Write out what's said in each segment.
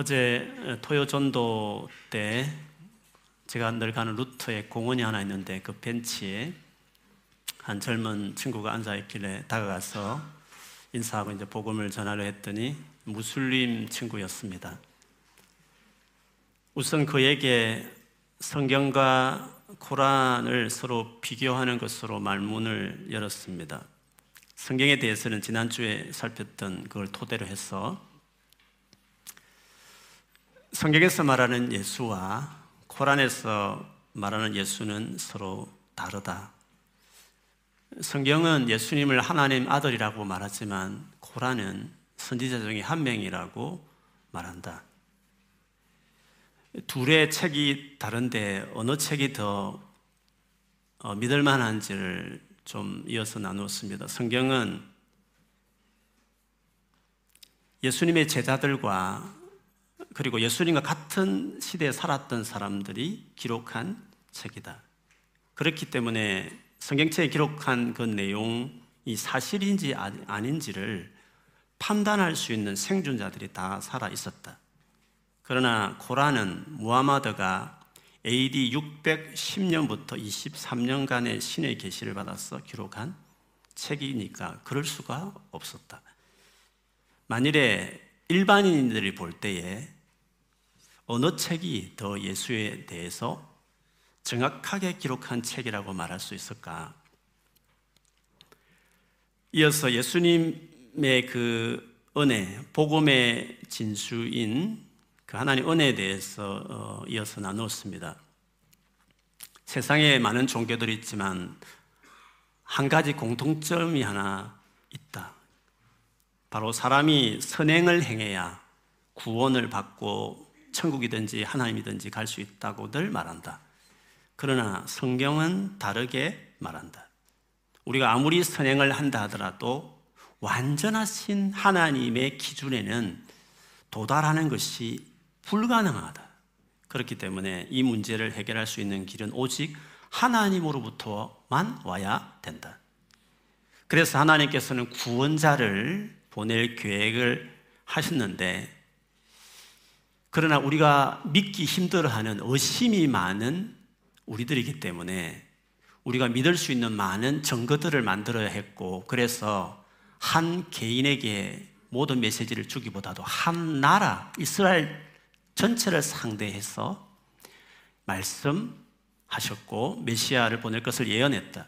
어제 토요전도 때 제가 늘 가는 루트에 공원이 하나 있는데 그 벤치에 한 젊은 친구가 앉아 있길래 다가가서 인사하고 이제 복음을 전하려 했더니 무슬림 친구였습니다. 우선 그에게 성경과 코란을 서로 비교하는 것으로 말문을 열었습니다. 성경에 대해서는 지난주에 살폈던 그걸 토대로 해서 성경에서 말하는 예수와 코란에서 말하는 예수는 서로 다르다. 성경은 예수님을 하나님 아들이라고 말하지만 코란은 선지자 중에 한 명이라고 말한다. 둘의 책이 다른데 어느 책이 더 어, 믿을 만한지를 좀 이어서 나누었습니다. 성경은 예수님의 제자들과 그리고 예수님과 같은 시대에 살았던 사람들이 기록한 책이다. 그렇기 때문에 성경책에 기록한 그 내용이 사실인지 아닌지를 판단할 수 있는 생존자들이 다 살아 있었다. 그러나 코란은 무하마드가 AD 610년부터 23년간의 신의 계시를 받아서 기록한 책이니까 그럴 수가 없었다. 만일에 일반인들이 볼 때에 어느 책이 더 예수에 대해서 정확하게 기록한 책이라고 말할 수 있을까? 이어서 예수님의 그 은혜, 복음의 진수인 그 하나님 은혜에 대해서 어, 이어서 나누었습니다. 세상에 많은 종교들이 있지만 한 가지 공통점이 하나 있다. 바로 사람이 선행을 행해야 구원을 받고 천국이든지 하나님이든지 갈 수 있다고들 말한다. 그러나 성경은 다르게 말한다. 우리가 아무리 선행을 한다 하더라도 완전하신 하나님의 기준에는 도달하는 것이 불가능하다. 그렇기 때문에 이 문제를 해결할 수 있는 길은 오직 하나님으로부터만 와야 된다. 그래서 하나님께서는 구원자를 보낼 계획을 하셨는데 그러나 우리가 믿기 힘들어하는 의심이 많은 우리들이기 때문에 우리가 믿을 수 있는 많은 증거들을 만들어야 했고 그래서 한 개인에게 모든 메시지를 주기보다도 한 나라 이스라엘 전체를 상대해서 말씀하셨고 메시아를 보낼 것을 예언했다.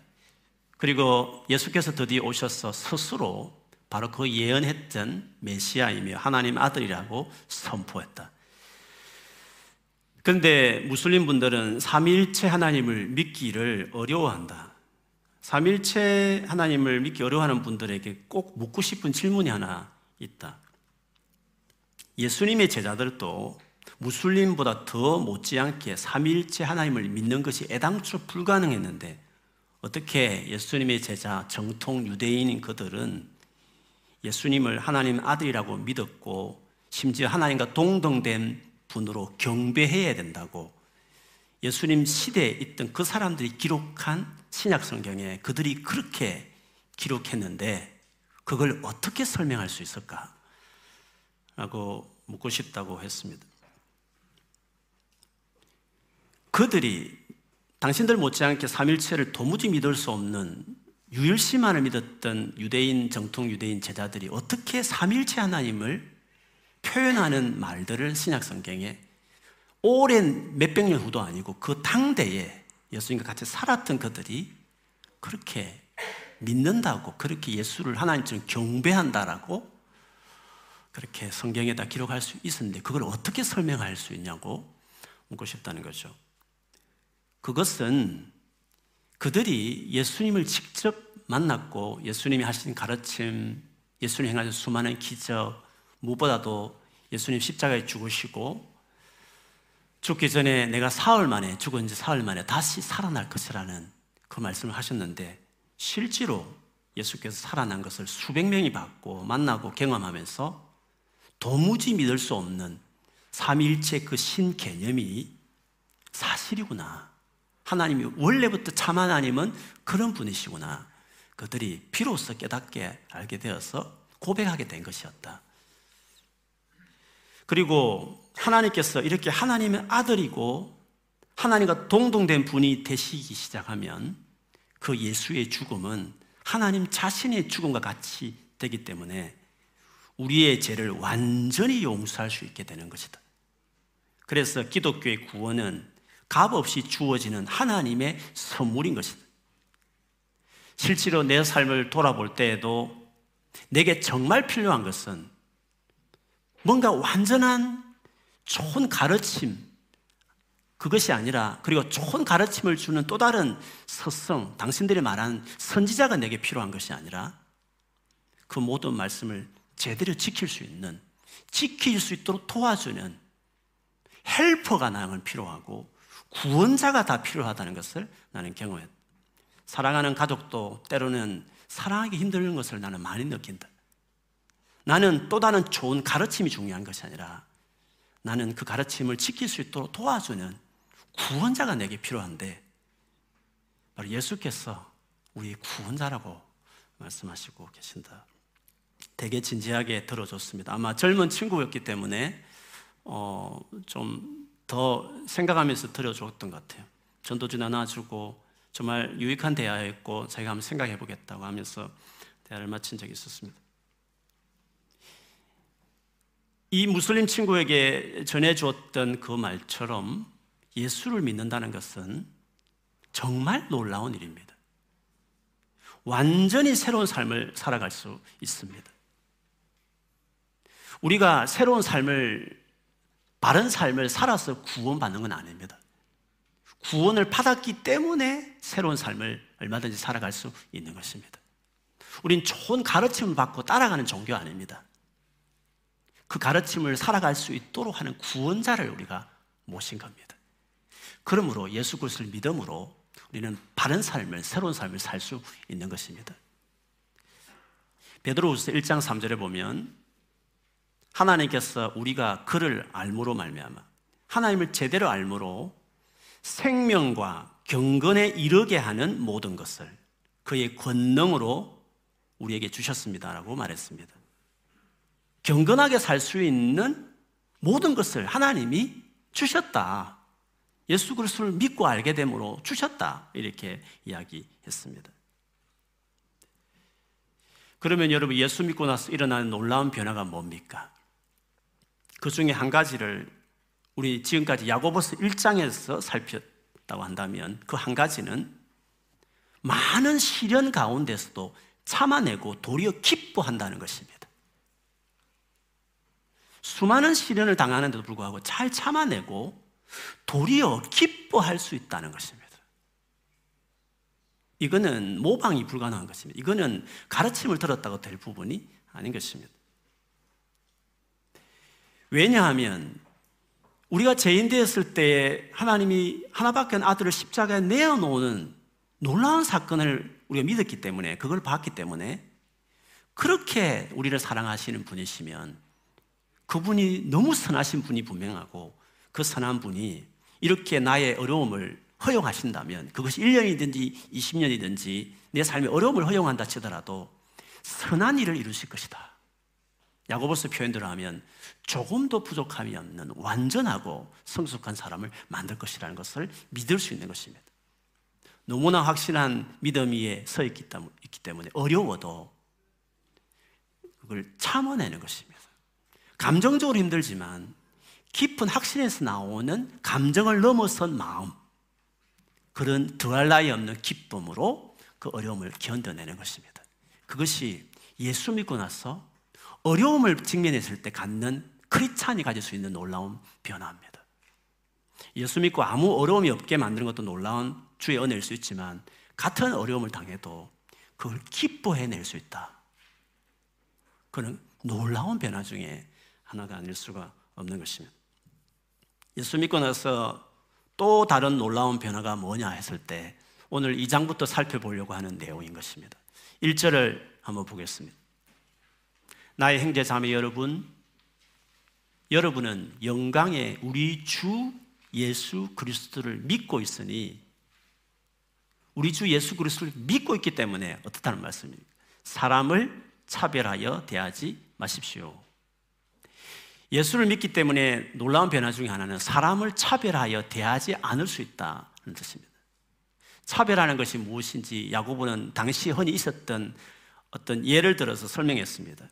그리고 예수께서 드디어 오셔서 스스로 바로 그 예언했던 메시아이며 하나님 아들이라고 선포했다. 그런데 무슬림 분들은 삼일체 하나님을 믿기를 어려워한다. 삼일체 하나님을 믿기 어려워하는 분들에게 꼭 묻고 싶은 질문이 하나 있다. 예수님의 제자들도 무슬림보다 더 못지않게 삼일체 하나님을 믿는 것이 애당초 불가능했는데 어떻게 예수님의 제자 정통 유대인인 그들은 예수님을 하나님 아들이라고 믿었고 심지어 하나님과 동등된 분으로 경배해야 된다고 예수님 시대에 있던 그 사람들이 기록한 신약 성경에 그들이 그렇게 기록했는데 그걸 어떻게 설명할 수 있을까? 라고 묻고 싶다고 했습니다. 그들이 당신들 못지않게 삼일체를 도무지 믿을 수 없는 유일시만을 믿었던 유대인 정통 유대인 제자들이 어떻게 삼일체 하나님을 표현하는 말들을 신약 성경에 오랜 몇백 년 후도 아니고 그 당대에 예수님과 같이 살았던 그들이 그렇게 믿는다고 그렇게 예수를 하나님처럼 경배한다라고 그렇게 성경에다 기록할 수 있었는데 그걸 어떻게 설명할 수 있냐고 묻고 싶다는 거죠. 그것은 그들이 예수님을 직접 만났고 예수님이 하신 가르침, 예수님 행하신 수많은 기적, 무엇보다도 예수님 십자가에 죽으시고 죽기 전에 내가 사흘 만에 죽은 지 사흘 만에 다시 살아날 것이라는 그 말씀을 하셨는데 실제로 예수께서 살아난 것을 수백 명이 봤고 만나고 경험하면서 도무지 믿을 수 없는 삼일체 그 신 개념이 사실이구나. 하나님이 원래부터 참 하나님은 그런 분이시구나. 그들이 비로소 깨닫게 알게 되어서 고백하게 된 것이었다. 그리고 하나님께서 이렇게 하나님의 아들이고 하나님과 동동된 분이 되시기 시작하면 그 예수의 죽음은 하나님 자신의 죽음과 같이 되기 때문에 우리의 죄를 완전히 용서할 수 있게 되는 것이다. 그래서 기독교의 구원은 값 없이 주어지는 하나님의 선물인 것이다. 실제로 내 삶을 돌아볼 때에도 내게 정말 필요한 것은 뭔가 완전한 좋은 가르침, 그것이 아니라 그리고 좋은 가르침을 주는 또 다른 서성, 당신들이 말하는 선지자가 내게 필요한 것이 아니라 그 모든 말씀을 제대로 지킬 수 있는, 지킬 수 있도록 도와주는 헬퍼가 나는 필요하고 구원자가 다 필요하다는 것을 나는 경험했다. 사랑하는 가족도 때로는 사랑하기 힘든 것을 나는 많이 느낀다. 나는 또 다른 좋은 가르침이 중요한 것이 아니라 나는 그 가르침을 지킬 수 있도록 도와주는 구원자가 내게 필요한데 바로 예수께서 우리 구원자라고 말씀하시고 계신다. 되게 진지하게 들어줬습니다. 아마 젊은 친구였기 때문에 어, 좀 더 생각하면서 들어줬던 것 같아요. 전도주 나눠주고 정말 유익한 대화였고 제가 한번 생각해 보겠다고 하면서 대화를 마친 적이 있었습니다. 이 무슬림 친구에게 전해주었던 그 말처럼 예수를 믿는다는 것은 정말 놀라운 일입니다. 완전히 새로운 삶을 살아갈 수 있습니다. 우리가 새로운 삶을, 바른 삶을 살아서 구원받는 건 아닙니다. 구원을 받았기 때문에 새로운 삶을 얼마든지 살아갈 수 있는 것입니다. 우린 좋은 가르침을 받고 따라가는 종교 아닙니다. 그 가르침을 살아갈 수 있도록 하는 구원자를 우리가 모신 겁니다. 그러므로 예수 그리스도를 믿음으로 우리는 바른 삶을 새로운 삶을 살 수 있는 것입니다. 베드로후서 1장 3절에 보면 하나님께서 우리가 그를 알므로 말미암아 하나님을 제대로 알므로 생명과 경건에 이르게 하는 모든 것을 그의 권능으로 우리에게 주셨습니다라고 말했습니다. 경건하게 살 수 있는 모든 것을 하나님이 주셨다. 예수 그리스도를 믿고 알게 됨으로 주셨다. 이렇게 이야기했습니다. 그러면 여러분 예수 믿고 나서 일어나는 놀라운 변화가 뭡니까? 그 중에 한 가지를 우리 지금까지 야고보서 1장에서 살폈다고 한다면 그 한 가지는 많은 시련 가운데서도 참아내고 도리어 기뻐한다는 것입니다. 수많은 시련을 당하는데도 불구하고 잘 참아내고 도리어 기뻐할 수 있다는 것입니다. 이거는 모방이 불가능한 것입니다. 이거는 가르침을 들었다고 될 부분이 아닌 것입니다. 왜냐하면 우리가 죄인 되었을 때 하나님이 하나밖에 아들을 십자가에 내어놓는 놀라운 사건을 우리가 믿었기 때문에 그걸 봤기 때문에 그렇게 우리를 사랑하시는 분이시면 그분이 너무 선하신 분이 분명하고 그 선한 분이 이렇게 나의 어려움을 허용하신다면 그것이 1년이든지 20년이든지 내 삶의 어려움을 허용한다 치더라도 선한 일을 이루실 것이다. 야고보서 표현대로 하면 조금도 부족함이 없는 완전하고 성숙한 사람을 만들 것이라는 것을 믿을 수 있는 것입니다. 너무나 확실한 믿음 위에 서 있기 때문에 어려워도 그걸 참아내는 것입니다. 감정적으로 힘들지만 깊은 확신에서 나오는 감정을 넘어선 마음, 그런 더할 나위 없는 기쁨으로 그 어려움을 견뎌내는 것입니다. 그것이 예수 믿고 나서 어려움을 직면했을 때 갖는 크리스찬이 가질 수 있는 놀라운 변화입니다. 예수 믿고 아무 어려움이 없게 만드는 것도 놀라운 주의 은혜일 수 있지만 같은 어려움을 당해도 그걸 기뻐해낼 수 있다. 그는 놀라운 변화 중에 하나가 아닐 수가 없는 것입니다. 예수 믿고 나서 또 다른 놀라운 변화가 뭐냐 했을 때 오늘 2장부터 살펴보려고 하는 내용인 것입니다. 1절을 한번 보겠습니다. 나의 형제 자매 여러분, 여러분은 영광의 우리 주 예수 그리스도를 믿고 있으니 우리 주 예수 그리스도를 믿고 있기 때문에 어떻다는 말씀입니까? 사람을 차별하여 대하지 마십시오. 예수를 믿기 때문에 놀라운 변화 중에 하나는 사람을 차별하여 대하지 않을 수 있다는 뜻입니다. 차별하는 것이 무엇인지 야고보는 당시 흔히 있었던 어떤 예를 들어서 설명했습니다.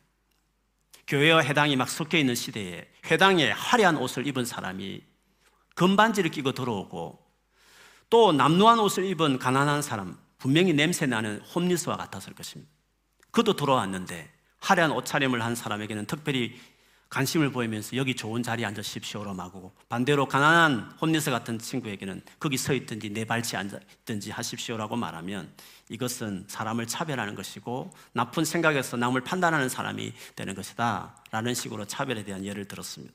교회와 회당이 막 섞여 있는 시대에 회당에 화려한 옷을 입은 사람이 금반지를 끼고 들어오고 또 남루한 옷을 입은 가난한 사람, 분명히 냄새 나는 홈리스와 같았을 것입니다. 그도 들어왔는데 화려한 옷차림을 한 사람에게는 특별히 관심을 보이면서 여기 좋은 자리에 앉으십시오로 말고 반대로 가난한 홈리스 같은 친구에게는 거기 서 있든지 내 발치 앉아 있든지 하십시오라고 말하면 이것은 사람을 차별하는 것이고 나쁜 생각에서 남을 판단하는 사람이 되는 것이다 라는 식으로 차별에 대한 예를 들었습니다.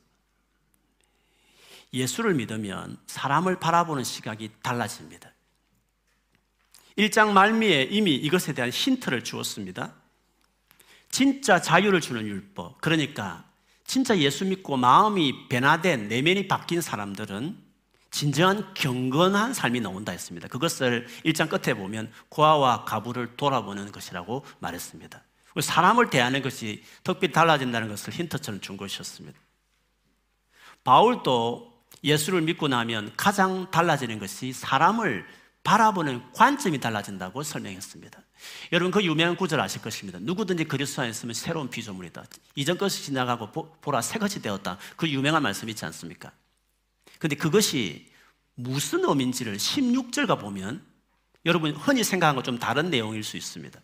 예수를 믿으면 사람을 바라보는 시각이 달라집니다. 1장 말미에 이미 이것에 대한 힌트를 주었습니다. 진짜 자유를 주는 율법. 그러니까 진짜 예수 믿고 마음이 변화된 내면이 바뀐 사람들은 진정한 경건한 삶이 나온다 했습니다. 그것을 일장 끝에 보면 고아와 가부를 돌아보는 것이라고 말했습니다. 사람을 대하는 것이 특별히 달라진다는 것을 힌트처럼 준 것이었습니다. 바울도 예수를 믿고 나면 가장 달라지는 것이 사람을 바라보는 관점이 달라진다고 설명했습니다. 여러분 그 유명한 구절 아실 것입니다. 누구든지 그리스도 안에 있으면 새로운 피조물이다. 이전 것이 지나가고 보 라 새 것이 되었다. 그 유명한 말씀 있지 않습니까? 근데 그것이 무슨 의미인지를 16절가 보면 여러분 흔히 생각한 것좀 다른 내용일 수 있습니다.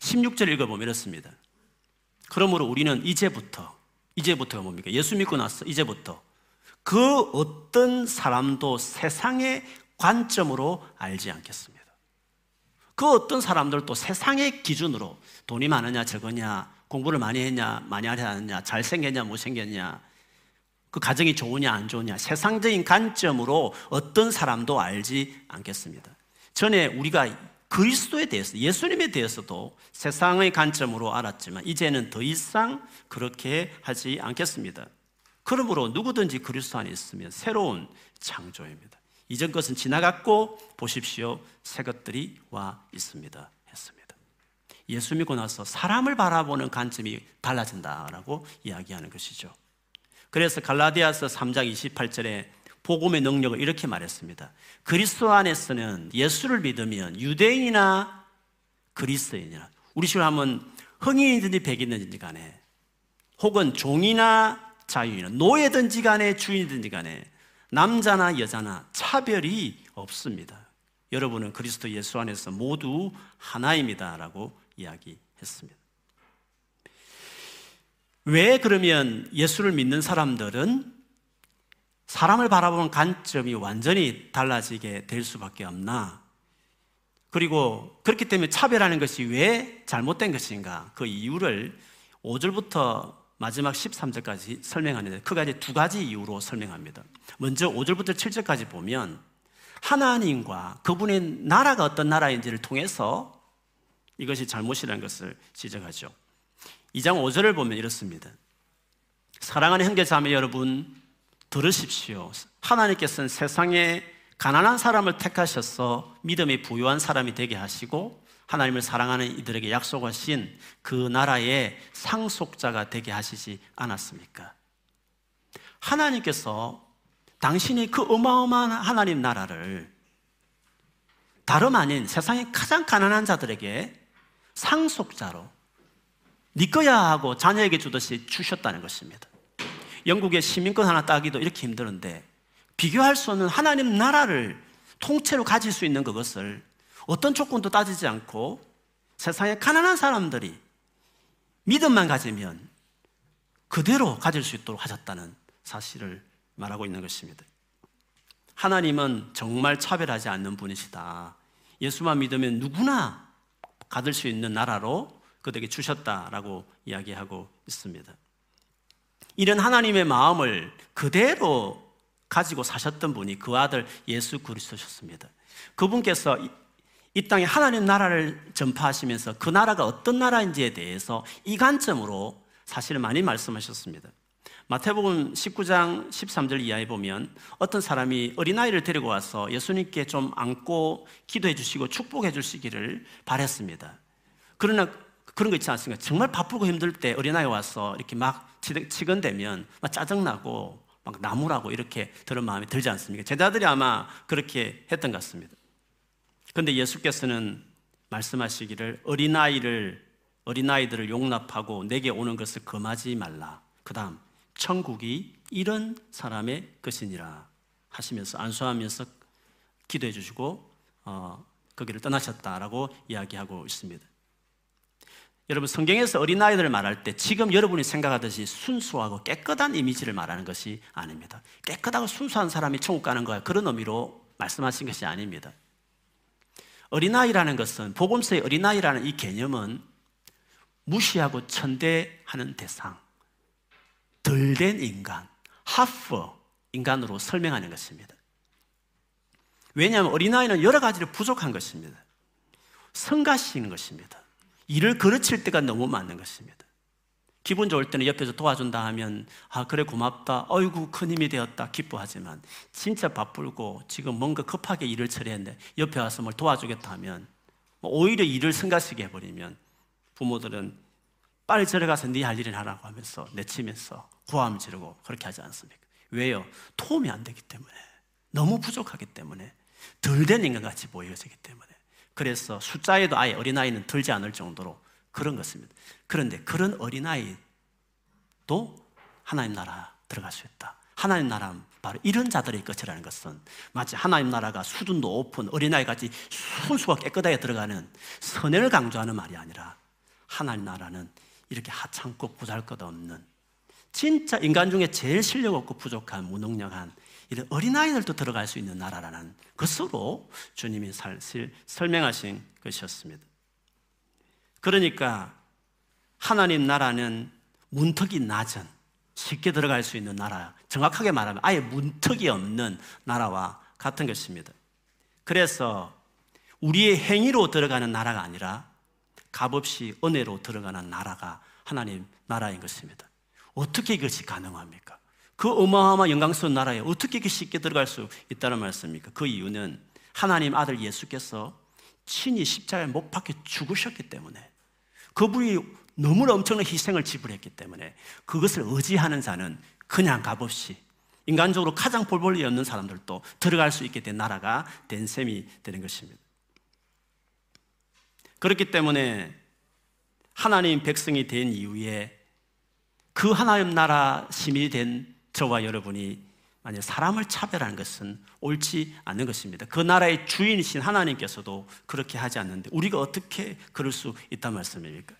16절 읽어보면 이렇습니다. 그러므로 우리는 이제부터, 이제부터가 뭡니까? 예수 믿고 나서 이제부터 그 어떤 사람도 세상의 관점으로 알지 않겠습니다. 그 어떤 사람들도 세상의 기준으로 돈이 많으냐 적으냐 공부를 많이 했냐 많이 하지 않느냐 잘생겼냐 못생겼냐 그 가정이 좋으냐 안 좋으냐 세상적인 관점으로 어떤 사람도 알지 않겠습니다. 전에 우리가 그리스도에 대해서 예수님에 대해서도 세상의 관점으로 알았지만 이제는 더 이상 그렇게 하지 않겠습니다. 그러므로 누구든지 그리스도 안에 있으면 새로운 창조입니다. 이전 것은 지나갔고 보십시오. 새 것들이 와 있습니다. 했습니다. 예수 믿고 나서 사람을 바라보는 관점이 달라진다라고 이야기하는 것이죠. 그래서 갈라디아서 3장 28절에 복음의 능력을 이렇게 말했습니다. 그리스도 안에서는 예수를 믿으면 유대인이나 그리스도인이나 우리 식으로 하면 흥인이든지 백인이든지 간에 혹은 종이나 자유인이나 노예든지 간에 주인이든지 간에 남자나 여자나 차별이 없습니다. 여러분은 그리스도 예수 안에서 모두 하나입니다 라고 이야기했습니다. 왜 그러면 예수를 믿는 사람들은 사람을 바라보는 관점이 완전히 달라지게 될 수밖에 없나? 그리고 그렇기 때문에 차별하는 것이 왜 잘못된 것인가? 그 이유를 5절부터 마지막 13절까지 설명하는데 그 가지 두 가지 이유로 설명합니다. 먼저 5절부터 7절까지 보면 하나님과 그분의 나라가 어떤 나라인지를 통해서 이것이 잘못이라는 것을 지적하죠. 2장 5절을 보면 이렇습니다. 사랑하는 형제 자매 여러분 들으십시오. 하나님께서는 세상에 가난한 사람을 택하셔서 믿음이 부유한 사람이 되게 하시고 하나님을 사랑하는 이들에게 약속하신 그 나라의 상속자가 되게 하시지 않았습니까? 하나님께서 당신이 그 어마어마한 하나님 나라를 다름 아닌 세상의 가장 가난한 자들에게 상속자로 네 거야 하고 자녀에게 주듯이 주셨다는 것입니다. 영국의 시민권 하나 따기도 이렇게 힘드는데 비교할 수 없는 하나님 나라를 통째로 가질 수 있는 그것을 어떤 조건도 따지지 않고 세상에 가난한 사람들이 믿음만 가지면 그대로 가질 수 있도록 하셨다는 사실을 말하고 있는 것입니다. 하나님은 정말 차별하지 않는 분이시다. 예수만 믿으면 누구나 가질 수 있는 나라로 그들에게 주셨다라고 이야기하고 있습니다. 이런 하나님의 마음을 그대로 가지고 사셨던 분이 그 아들 예수 그리스도셨습니다. 그분께서 이 땅에 하나님 나라를 전파하시면서 그 나라가 어떤 나라인지에 대해서 이 관점으로 사실을 많이 말씀하셨습니다. 마태복음 19장 13절 이하에 보면 어떤 사람이 어린아이를 데리고 와서 예수님께 좀 안고 기도해 주시고 축복해 주시기를 바랬습니다. 그러나 그런 거 있지 않습니까? 정말 바쁘고 힘들 때 어린아이 와서 이렇게 막 치근대면 막 짜증나고 막 나무라고 이렇게 들은 마음이 들지 않습니까? 제자들이 아마 그렇게 했던 것 같습니다. 그런데 예수께서는 말씀하시기를 어린아이를 어린아이들을 용납하고 내게 오는 것을 금하지 말라. 그 다음 천국이 이런 사람의 것이니라 하시면서 안수하면서 기도해 주시고 어, 거기를 떠나셨다라고 이야기하고 있습니다. 여러분 성경에서 어린아이들을 말할 때 지금 여러분이 생각하듯이 순수하고 깨끗한 이미지를 말하는 것이 아닙니다. 깨끗하고 순수한 사람이 천국 가는 거야 그런 의미로 말씀하신 것이 아닙니다. 어린아이라는 것은 복음서의 어린아이라는 이 개념은 무시하고 천대하는 대상, 덜 된 인간, 하프 인간으로 설명하는 것입니다. 왜냐하면 어린아이는 여러 가지로 부족한 것입니다. 성가시는 것입니다. 일을 그르칠 때가 너무 많은 것입니다. 기분 좋을 때는 옆에서 도와준다 하면 아 그래 고맙다. 어이구 큰 힘이 되었다. 기뻐하지만 진짜 바쁘고 지금 뭔가 급하게 일을 처리했는데 옆에 와서 뭘 도와주겠다 하면 뭐 오히려 일을 성가시게 해버리면 부모들은 빨리 들어가서 네 할 일을 하라고 하면서 내치면서 고함 지르고 그렇게 하지 않습니까? 왜요? 도움이 안 되기 때문에. 너무 부족하기 때문에. 덜 된 인간 같이 보여지기 때문에. 그래서 숫자에도 아예 어린아이는 들지 않을 정도로 그런 것입니다. 그런데 그런 어린아이도 하나님 나라 들어갈 수 있다. 하나님 나라는 바로 이런 자들의 것이라는 것은 마치 하나님 나라가 수준 높은 어린아이 같이 순수가 깨끗하게 들어가는 선을 강조하는 말이 아니라 하나님 나라는 이렇게 하찮고 보잘것 없는 진짜 인간 중에 제일 실력 없고 부족한 무능력한 이런 어린아이들도 들어갈 수 있는 나라라는 것으로 주님이 사실 설명하신 것이었습니다. 그러니까 하나님 나라는 문턱이 낮은 쉽게 들어갈 수 있는 나라, 정확하게 말하면 아예 문턱이 없는 나라와 같은 것입니다. 그래서 우리의 행위로 들어가는 나라가 아니라 값없이 은혜로 들어가는 나라가 하나님 나라인 것입니다. 어떻게 이것이 가능합니까? 그 어마어마한 영광스러운 나라에 어떻게 이렇게 쉽게 들어갈 수 있다는 말씀입니까? 그 이유는 하나님 아들 예수께서 친히 십자가에 못 박혀 죽으셨기 때문에 그분이 너무나 엄청난 희생을 지불했기 때문에 그것을 의지하는 자는 그냥 값없이 인간적으로 가장 볼볼이 없는 사람들도 들어갈 수 있게 된 나라가 된 셈이 되는 것입니다. 그렇기 때문에 하나님 백성이 된 이후에 그 하나님 나라 시민이 된 저와 여러분이 만약 사람을 차별하는 것은 옳지 않는 것입니다. 그 나라의 주인이신 하나님께서도 그렇게 하지 않는데 우리가 어떻게 그럴 수 있단 말씀입니까?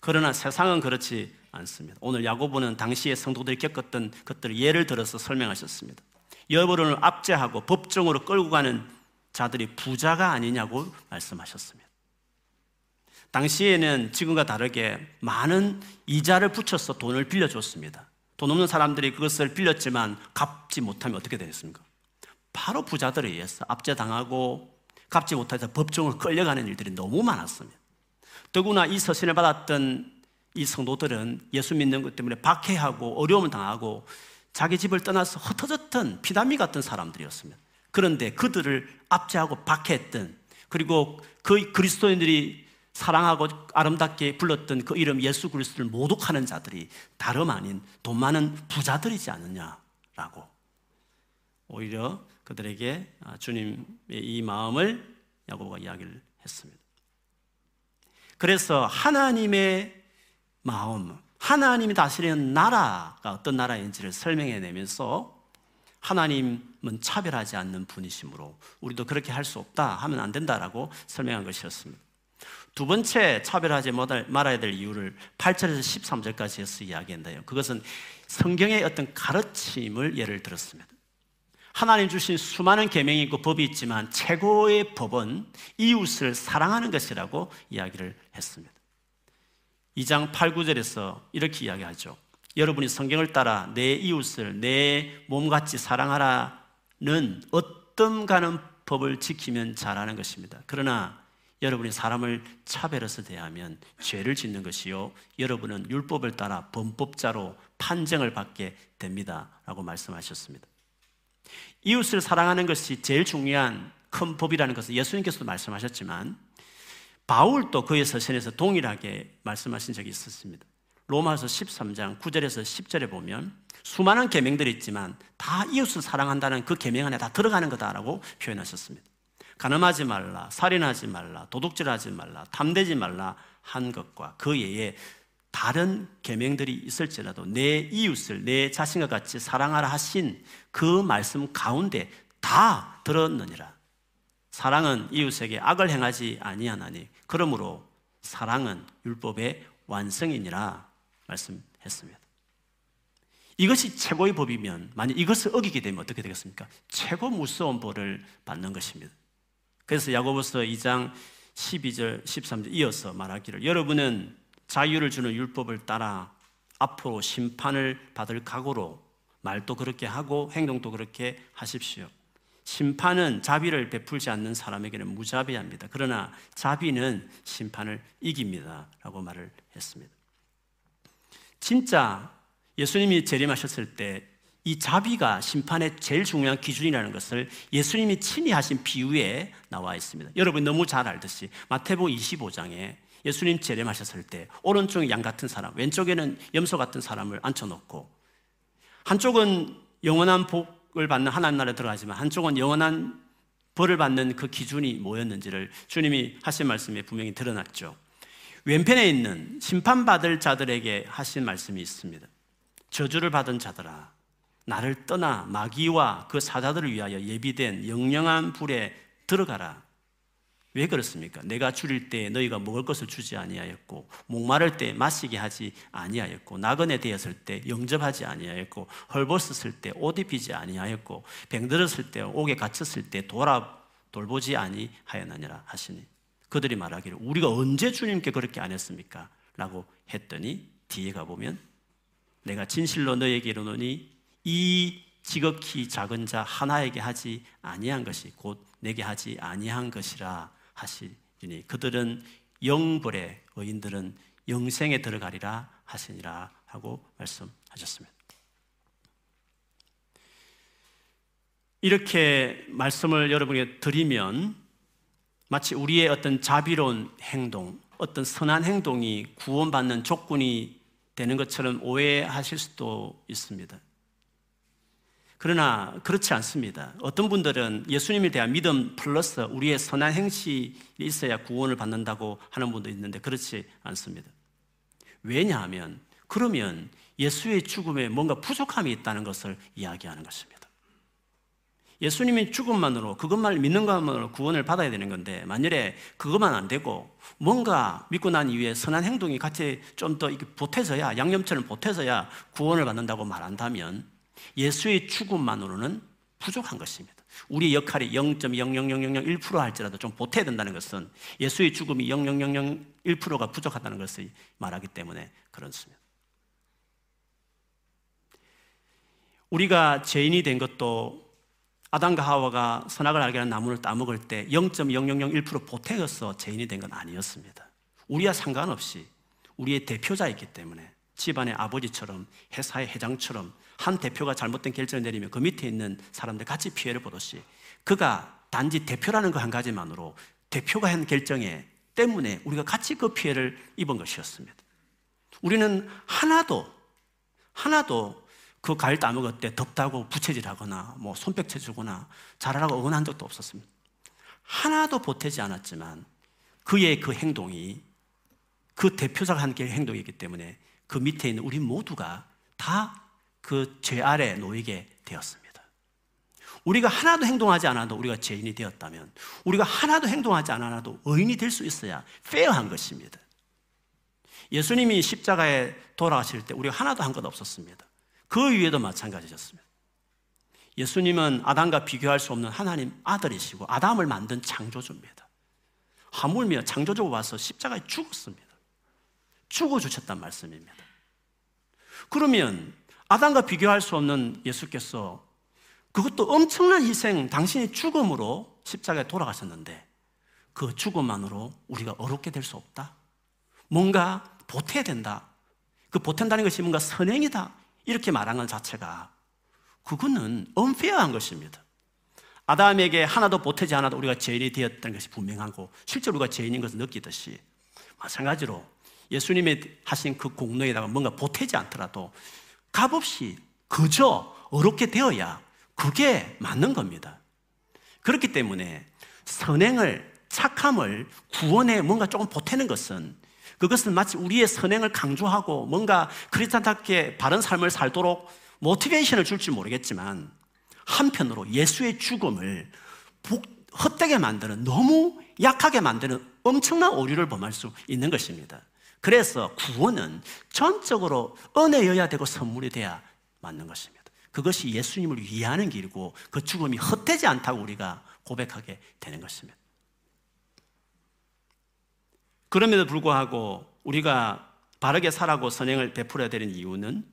그러나 세상은 그렇지 않습니다. 오늘 야고보는 당시의 성도들이 겪었던 것들을 예를 들어서 설명하셨습니다. 여러분을 압제하고 법정으로 끌고 가는 자들이 부자가 아니냐고 말씀하셨습니다. 당시에는 지금과 다르게 많은 이자를 붙여서 돈을 빌려줬습니다. 돈 없는 사람들이 그것을 빌렸지만 갚지 못하면 어떻게 되겠습니까? 바로 부자들에 의해서 압제당하고 갚지 못해서 법정을 끌려가는 일들이 너무 많았습니다. 더구나 이 서신을 받았던 이 성도들은 예수 믿는 것 때문에 박해하고 어려움을 당하고 자기 집을 떠나서 흩어졌던 피담미 같은 사람들이었습니다. 그런데 그들을 압제하고 박해했던 그리고 그 그리스도인들이 사랑하고 아름답게 불렀던 그 이름 예수 그리스도를 모독하는 자들이 다름 아닌 돈 많은 부자들이지 않느냐라고 오히려 그들에게 아, 주님의 이 마음을 야고보가 이야기를 했습니다. 그래서 하나님의 마음, 하나님이 다스리는 나라가 어떤 나라인지를 설명해 내면서 하나님은 차별하지 않는 분이시므로 우리도 그렇게 할 수 없다 하면 안 된다라고 설명한 것이었습니다. 두 번째 차별하지 말아야 될 이유를 8절에서 13절까지 해서 이야기한다요. 그것은 성경의 어떤 가르침을 예를 들었습니다. 하나님 주신 수많은 계명이 있고 법이 있지만 최고의 법은 이웃을 사랑하는 것이라고 이야기를 했습니다. 2장 8, 9절에서 이렇게 이야기하죠. 여러분이 성경을 따라 내 이웃을 내 몸같이 사랑하라는 어떤 가는 법을 지키면 잘하는 것입니다. 그러나 여러분이 사람을 차별해서 대하면 죄를 짓는 것이요. 여러분은 율법을 따라 범법자로 판정을 받게 됩니다. 라고 말씀하셨습니다. 이웃을 사랑하는 것이 제일 중요한 큰 법이라는 것을 예수님께서도 말씀하셨지만 바울도 그의 서신에서 동일하게 말씀하신 적이 있었습니다. 로마서 13장 9절에서 10절에 보면 수많은 계명들이 있지만 다 이웃을 사랑한다는 그 계명 안에 다 들어가는 거다라고 표현하셨습니다. 가늠하지 말라, 살인하지 말라, 도둑질하지 말라, 탐되지 말라 한 것과 그 외에 다른 계명들이 있을지라도 내 이웃을 내 자신과 같이 사랑하라 하신 그 말씀 가운데 다 들었느니라. 사랑은 이웃에게 악을 행하지 아니하나니 그러므로 사랑은 율법의 완성이니라 말씀했습니다. 이것이 최고의 법이면 만약 이것을 어기게 되면 어떻게 되겠습니까? 최고 무서운 벌을 받는 것입니다. 그래서 야고보서 2장 12절 13절 이어서 말하기를 여러분은 자유를 주는 율법을 따라 앞으로 심판을 받을 각오로 말도 그렇게 하고 행동도 그렇게 하십시오. 심판은 자비를 베풀지 않는 사람에게는 무자비합니다. 그러나 자비는 심판을 이깁니다. 라고 말을 했습니다. 진짜 예수님이 재림하셨을 때 이 자비가 심판의 제일 중요한 기준이라는 것을 예수님이 친히 하신 비유에 나와 있습니다. 여러분 너무 잘 알듯이 마태복음 25장에 예수님 재림하셨을 때 오른쪽에 양 같은 사람, 왼쪽에는 염소 같은 사람을 앉혀놓고 한쪽은 영원한 복을 받는 하나님 나라에 들어가지만 한쪽은 영원한 벌을 받는 그 기준이 뭐였는지를 주님이 하신 말씀에 분명히 드러났죠. 왼편에 있는 심판받을 자들에게 하신 말씀이 있습니다. 저주를 받은 자들아, 나를 떠나 마귀와 그 사자들을 위하여 예비된 영영한 불에 들어가라. 왜 그렇습니까? 내가 줄일 때 너희가 먹을 것을 주지 아니하였고 목마를 때 마시게 하지 아니하였고 나그네 되었을 때 영접하지 아니하였고 헐벗었을 때 옷 입히지 아니하였고 병들었을 때 옥에 갇혔을 때 돌아 돌보지 아니하였느니라 하시니 그들이 말하기를 우리가 언제 주님께 그렇게 안 했습니까? 라고 했더니 뒤에 가보면 내가 진실로 너에게 이르노니 이 지극히 작은 자 하나에게 하지 아니한 것이 곧 내게 하지 아니한 것이라 하시니 그들은 영벌의 의인들은 영생에 들어가리라 하시니라 하고 말씀하셨습니다. 이렇게 말씀을 여러분에게 드리면 마치 우리의 어떤 자비로운 행동, 어떤 선한 행동이 구원받는 조건이 되는 것처럼 오해하실 수도 있습니다. 그러나 그렇지 않습니다. 어떤 분들은 예수님에 대한 믿음 플러스 우리의 선한 행실이 있어야 구원을 받는다고 하는 분도 있는데 그렇지 않습니다. 왜냐하면 그러면 예수의 죽음에 뭔가 부족함이 있다는 것을 이야기하는 것입니다. 예수님의 죽음만으로 그것만 믿는 것만으로 구원을 받아야 되는 건데 만일에 그것만 안 되고 뭔가 믿고 난 이후에 선한 행동이 같이 좀 더 보태져야 양념처럼 보태져야 구원을 받는다고 말한다면 예수의 죽음만으로는 부족한 것입니다. 우리 역할이 0.00001% 할지라도 좀 보태야 된다는 것은 예수의 죽음이 0.001%가 부족하다는 것을 말하기 때문에 그렇습니다. 우리가 죄인이 된 것도 아담과 하와가 선악을 알게 하는 나무를 따먹을 때 0.0001% 보태어서 죄인이 된 건 아니었습니다. 우리와 상관없이 우리의 대표자였기 때문에 집안의 아버지처럼 회사의 회장처럼 한 대표가 잘못된 결정을 내리면 그 밑에 있는 사람들 같이 피해를 보듯이 그가 단지 대표라는 그한 가지만으로 대표가 한 결정에 때문에 우리가 같이 그 피해를 입은 것이었습니다. 우리는 하나도 하나도 그 과일 따먹을 때 덥다고 부채질하거나 뭐 손뼉 쳐 주거나 잘하라고 응원한 적도 없었습니다. 하나도 보태지 않았지만 그의 그 행동이 그 대표자가 한 행동이기 때문에 그 밑에 있는 우리 모두가 다 그 죄 아래 놓이게 되었습니다. 우리가 하나도 행동하지 않아도 우리가 죄인이 되었다면 우리가 하나도 행동하지 않아도 의인이 될 수 있어야 페어한 것입니다. 예수님이 십자가에 돌아가실 때 우리가 하나도 한 것 없었습니다. 그 위에도 마찬가지였습니다. 예수님은 아담과 비교할 수 없는 하나님 아들이시고 아담을 만든 창조주입니다. 하물며 창조주가 와서 십자가에 죽었습니다. 죽어 주셨단 말씀입니다. 그러면 아담과 비교할 수 없는 예수께서 그것도 엄청난 희생, 당신의 죽음으로 십자가에 돌아가셨는데 그 죽음만으로 우리가 어렵게 될 수 없다. 뭔가 보태야 된다. 그 보탠다는 것이 뭔가 선행이다. 이렇게 말한 것 자체가 그거는 은페어한 것입니다. 아담에게 하나도 보태지 않아도 우리가 죄인이 되었다는 것이 분명하고 실제로 우리가 죄인인 것을 느끼듯이 마찬가지로 예수님이 하신 그 공로에다가 뭔가 보태지 않더라도 값없이 그저 어렵게 되어야 그게 맞는 겁니다. 그렇기 때문에 선행을 착함을 구원에 뭔가 조금 보태는 것은 그것은 마치 우리의 선행을 강조하고 뭔가 크리스찬답게 바른 삶을 살도록 모티베이션을 줄지 모르겠지만 한편으로 예수의 죽음을 헛되게 만드는 너무 약하게 만드는 엄청난 오류를 범할 수 있는 것입니다. 그래서 구원은 전적으로 은혜여야 되고 선물이 돼야 맞는 것입니다. 그것이 예수님을 위하는 길이고 그 죽음이 헛되지 않다고 우리가 고백하게 되는 것입니다. 그럼에도 불구하고 우리가 바르게 살아고 선행을 베풀어야 되는 이유는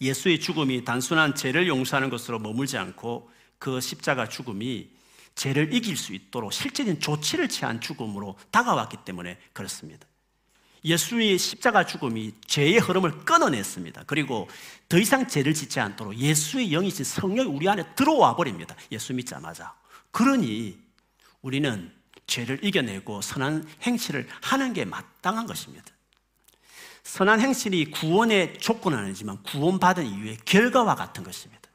예수의 죽음이 단순한 죄를 용서하는 것으로 머물지 않고 그 십자가 죽음이 죄를 이길 수 있도록 실제적인 조치를 취한 죽음으로 다가왔기 때문에 그렇습니다. 예수의 십자가 죽음이 죄의 흐름을 끊어냈습니다. 그리고 더 이상 죄를 짓지 않도록 예수의 영이신 성령이 우리 안에 들어와 버립니다. 예수 믿자마자. 그러니 우리는 죄를 이겨내고 선한 행실을 하는 게 마땅한 것입니다. 선한 행실이 구원의 조건은 아니지만 구원받은 이후의 결과와 같은 것입니다.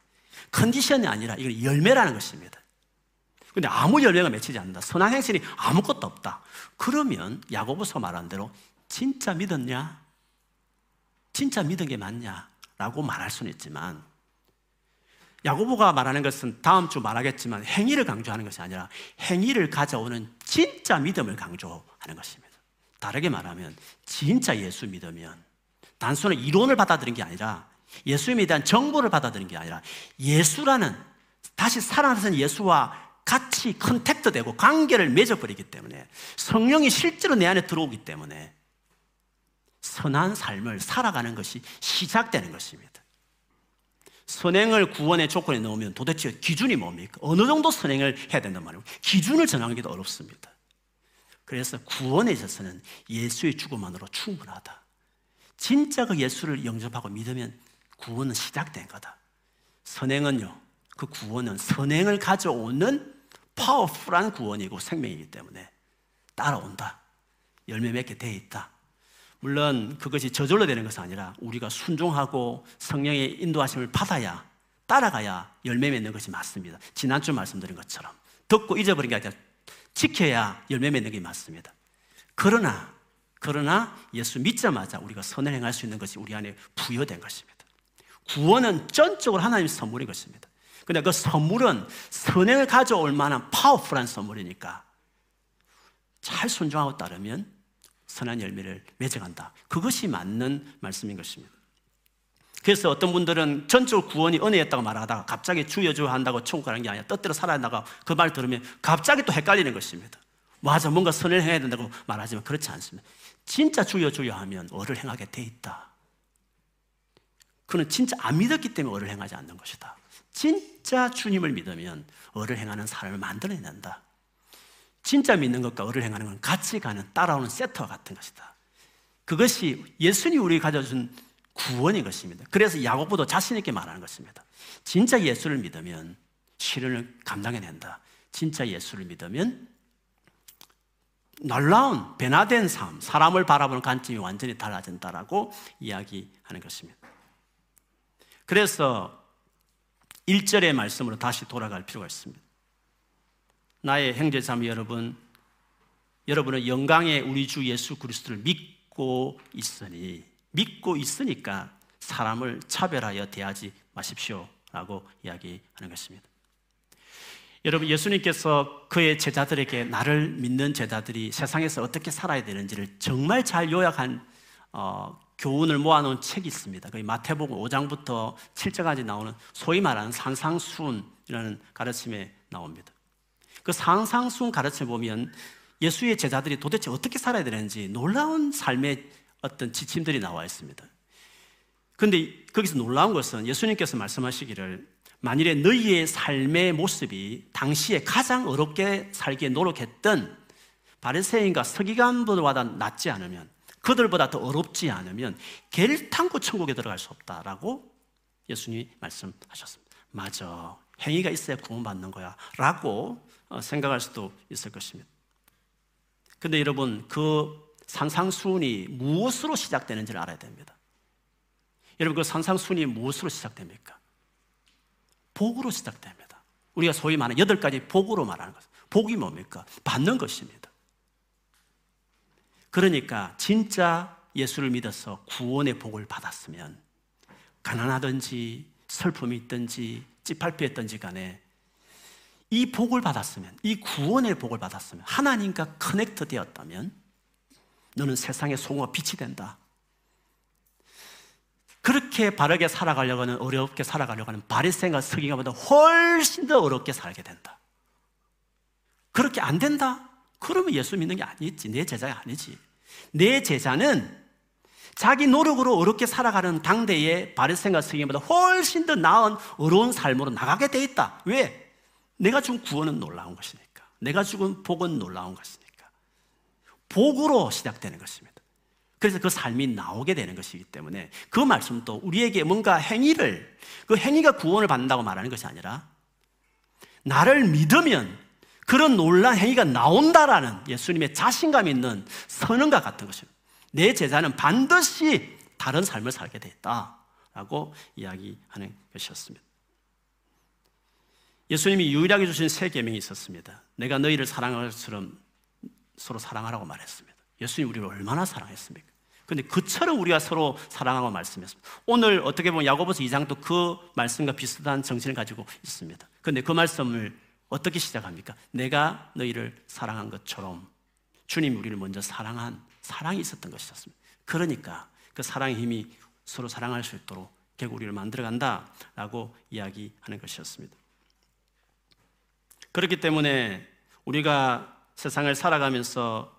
컨디션이 아니라 이건 열매라는 것입니다. 근데 아무 열매가 맺히지 않는다. 선한 행실이 아무것도 없다. 그러면 야고보서 말한 대로 진짜 믿었냐? 진짜 믿은 게 맞냐? 라고 말할 수는 있지만 야고보가 말하는 것은 다음 주 말하겠지만 행위를 강조하는 것이 아니라 행위를 가져오는 진짜 믿음을 강조하는 것입니다. 다르게 말하면 진짜 예수 믿으면 단순한 이론을 받아들인 게 아니라 예수님에 대한 정보를 받아들인 게 아니라 예수라는 다시 살아나신 예수와 같이 contact 되고 관계를 맺어버리기 때문에 성령이 실제로 내 안에 들어오기 때문에 선한 삶을 살아가는 것이 시작되는 것입니다. 선행을 구원의 조건에 넣으면 도대체 기준이 뭡니까? 어느 정도 선행을 해야 된단 말이에요. 기준을 정하기도 어렵습니다. 그래서 구원에 있어서는 예수의 죽음만으로 충분하다. 진짜 그 예수를 영접하고 믿으면 구원은 시작된 거다. 선행은요, 그 구원은 선행을 가져오는 파워풀한 구원이고 생명이기 때문에 따라온다. 열매 맺게 돼 있다. 물론 그것이 저절로 되는 것은 아니라 우리가 순종하고 성령의 인도하심을 받아야 따라가야 열매 맺는 것이 맞습니다. 지난주 말씀드린 것처럼 듣고 잊어버린 게 아니라 지켜야 열매 맺는 게 맞습니다. 그러나 그러나 예수 믿자마자 우리가 선을 행할 수 있는 것이 우리 안에 부여된 것입니다. 구원은 전적으로 하나님의 선물인 것입니다. 근데 그 선물은 선행을 가져올 만한 파워풀한 선물이니까 잘 순종하고 따르면 선한 열매를 맺어간다. 그것이 맞는 말씀인 것입니다. 그래서 어떤 분들은 전적 구원이 은혜였다고 말하다가 갑자기 주여주 한다고 천국 가는 게 아니라 뜻대로 살아야 한다고 그말 들으면 갑자기 또 헷갈리는 것입니다. 맞아, 뭔가 선을 행해야 된다고 말하지만 그렇지 않습니다. 진짜 주여 주여 하면 어를 행하게 돼 있다. 그는 진짜 안 믿었기 때문에 어를 행하지 않는 것이다. 진짜 주님을 믿으면 어를 행하는 사람을 만들어낸다. 진짜 믿는 것과 어를 행하는 건 같이 가는 따라오는 세트와 같은 것이다. 그것이 예수님이 우리 가져준 구원인 것입니다. 그래서 야고보도 자신 있게 말하는 것입니다. 진짜 예수를 믿으면 시련을 감당해낸다. 진짜 예수를 믿으면 놀라운 변화된 삶, 사람을 바라보는 관점이 완전히 달라진다라고 이야기하는 것입니다. 그래서 1절의 말씀으로 다시 돌아갈 필요가 있습니다. 나의 형제자매 여러분, 여러분은 영광의 우리 주 예수 그리스도를 믿고 있으니 믿고 있으니까 사람을 차별하여 대하지 마십시오 라고 이야기하는 것입니다. 여러분 예수님께서 그의 제자들에게 나를 믿는 제자들이 세상에서 어떻게 살아야 되는지를 정말 잘 요약한 어, 교훈을 모아놓은 책이 있습니다. 그 마태복음 5장부터 7장까지 나오는 소위 말하는 산상순이라는 가르침에 나옵니다. 그 상상순 가르쳐 보면 예수의 제자들이 도대체 어떻게 살아야 되는지 놀라운 삶의 어떤 지침들이 나와 있습니다. 그런데 거기서 놀라운 것은 예수님께서 말씀하시기를 만일에 너희의 삶의 모습이 당시에 가장 어렵게 살기에 노력했던 바리새인과 서기관보다 낫지 않으면 그들보다 더 어렵지 않으면 결탄코 천국에 들어갈 수 없다라고 예수님이 말씀하셨습니다. 맞아. 행위가 있어야 구원받는 거야. 라고 어, 생각할 수도 있을 것입니다. 근데 여러분, 그 산상수훈이 무엇으로 시작되는지를 알아야 됩니다. 여러분, 그 산상수훈이 무엇으로 시작됩니까? 복으로 시작됩니다. 우리가 소위 말하는 여덟 가지 복으로 말하는 것. 복이 뭡니까? 받는 것입니다. 그러니까 진짜 예수를 믿어서 구원의 복을 받았으면 가난하든지 슬픔이 있든지 찌팔피했든지 간에 이 복을 받았으면 이 구원의 복을 받았으면 하나님과 커넥트 되었다면 너는 세상의 소금과 빛이 된다. 그렇게 바르게 살아가려고 하는 어렵게 살아가려고 하는 바리새인과 서기관보다 훨씬 더 어렵게 살게 된다. 그렇게 안 된다? 그러면 예수 믿는 게 아니지. 내 제자가 아니지. 내 제자는 자기 노력으로 어렵게 살아가는 당대의 바리새인과 서기관보다 훨씬 더 나은 어려운 삶으로 나가게 돼 있다. 왜? 내가 준 구원은 놀라운 것이니까. 내가 죽은 복은 놀라운 것이니까. 복으로 시작되는 것입니다. 그래서 그 삶이 나오게 되는 것이기 때문에 그 말씀도 우리에게 뭔가 행위를, 그 행위가 구원을 받는다고 말하는 것이 아니라 나를 믿으면 그런 놀란 행위가 나온다라는 예수님의 자신감 있는 선언과 같은 것입니다. 내 제자는 반드시 다른 삶을 살게 됐다라고 이야기하는 것이었습니다. 예수님이 유일하게 주신 세 계명이 있었습니다. 내가 너희를 사랑할 것처럼 서로 사랑하라고 말했습니다. 예수님 우리를 얼마나 사랑했습니까? 근데 그처럼 우리가 서로 사랑하고 말씀했습니다. 오늘 어떻게 보면 야고보서 2장도 그 말씀과 비슷한 정신을 가지고 있습니다. 근데 그 말씀을 어떻게 시작합니까? 내가 너희를 사랑한 것처럼 주님이 우리를 먼저 사랑한 사랑이 있었던 것이었습니다. 그러니까 그 사랑의 힘이 서로 사랑할 수 있도록 결국 우리를 만들어 간다라고 이야기하는 것이었습니다. 그렇기 때문에 우리가 세상을 살아가면서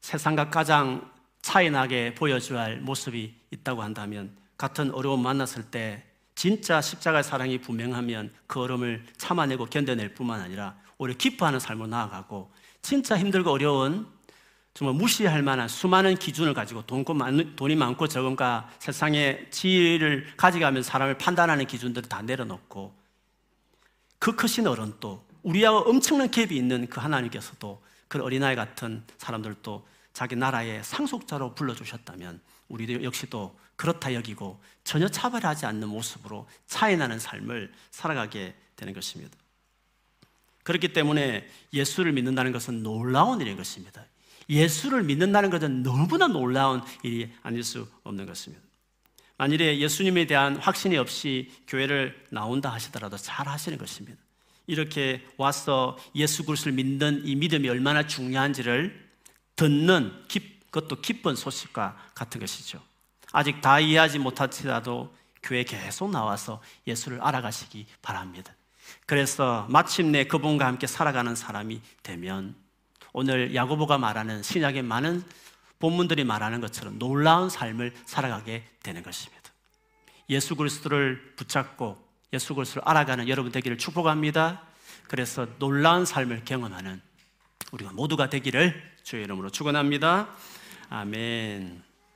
세상과 가장 차이나게 보여줘야 할 모습이 있다고 한다면 같은 어려움 만났을 때 진짜 십자가의 사랑이 분명하면 그 어려움을 참아내고 견뎌낼 뿐만 아니라 오히려 기뻐하는 삶으로 나아가고 진짜 힘들고 어려운 정말 무시할 만한 수많은 기준을 가지고 돈이 많고 적은가 세상의 지위를 가져가면서 사람을 판단하는 기준들을 다 내려놓고 그 크신 어른도 우리하고 엄청난 갭이 있는 그 하나님께서도 그 어린아이 같은 사람들도 자기 나라의 상속자로 불러주셨다면 우리도 역시도 그렇다 여기고 전혀 차별하지 않는 모습으로 차이나는 삶을 살아가게 되는 것입니다. 그렇기 때문에 예수를 믿는다는 것은 놀라운 일인 것입니다. 예수를 믿는다는 것은 너무나 놀라운 일이 아닐 수 없는 것입니다. 만일에 예수님에 대한 확신이 없이 교회를 나온다 하시더라도 잘 하시는 것입니다. 이렇게 와서 예수 그리스도를 믿는 이 믿음이 얼마나 중요한지를 듣는 기, 그것도 기쁜 소식과 같은 것이죠. 아직 다 이해하지 못하더라도 교회 계속 나와서 예수를 알아가시기 바랍니다. 그래서 마침내 그분과 함께 살아가는 사람이 되면 오늘 야고보가 말하는 신약의 많은 본문들이 말하는 것처럼 놀라운 삶을 살아가게 되는 것입니다. 예수 그리스도를 붙잡고 예수 그리스도를 알아가는 여러분 되기를 축복합니다. 그래서 놀라운 삶을 경험하는 우리가 모두가 되기를 주의 이름으로 축원합니다. 아멘.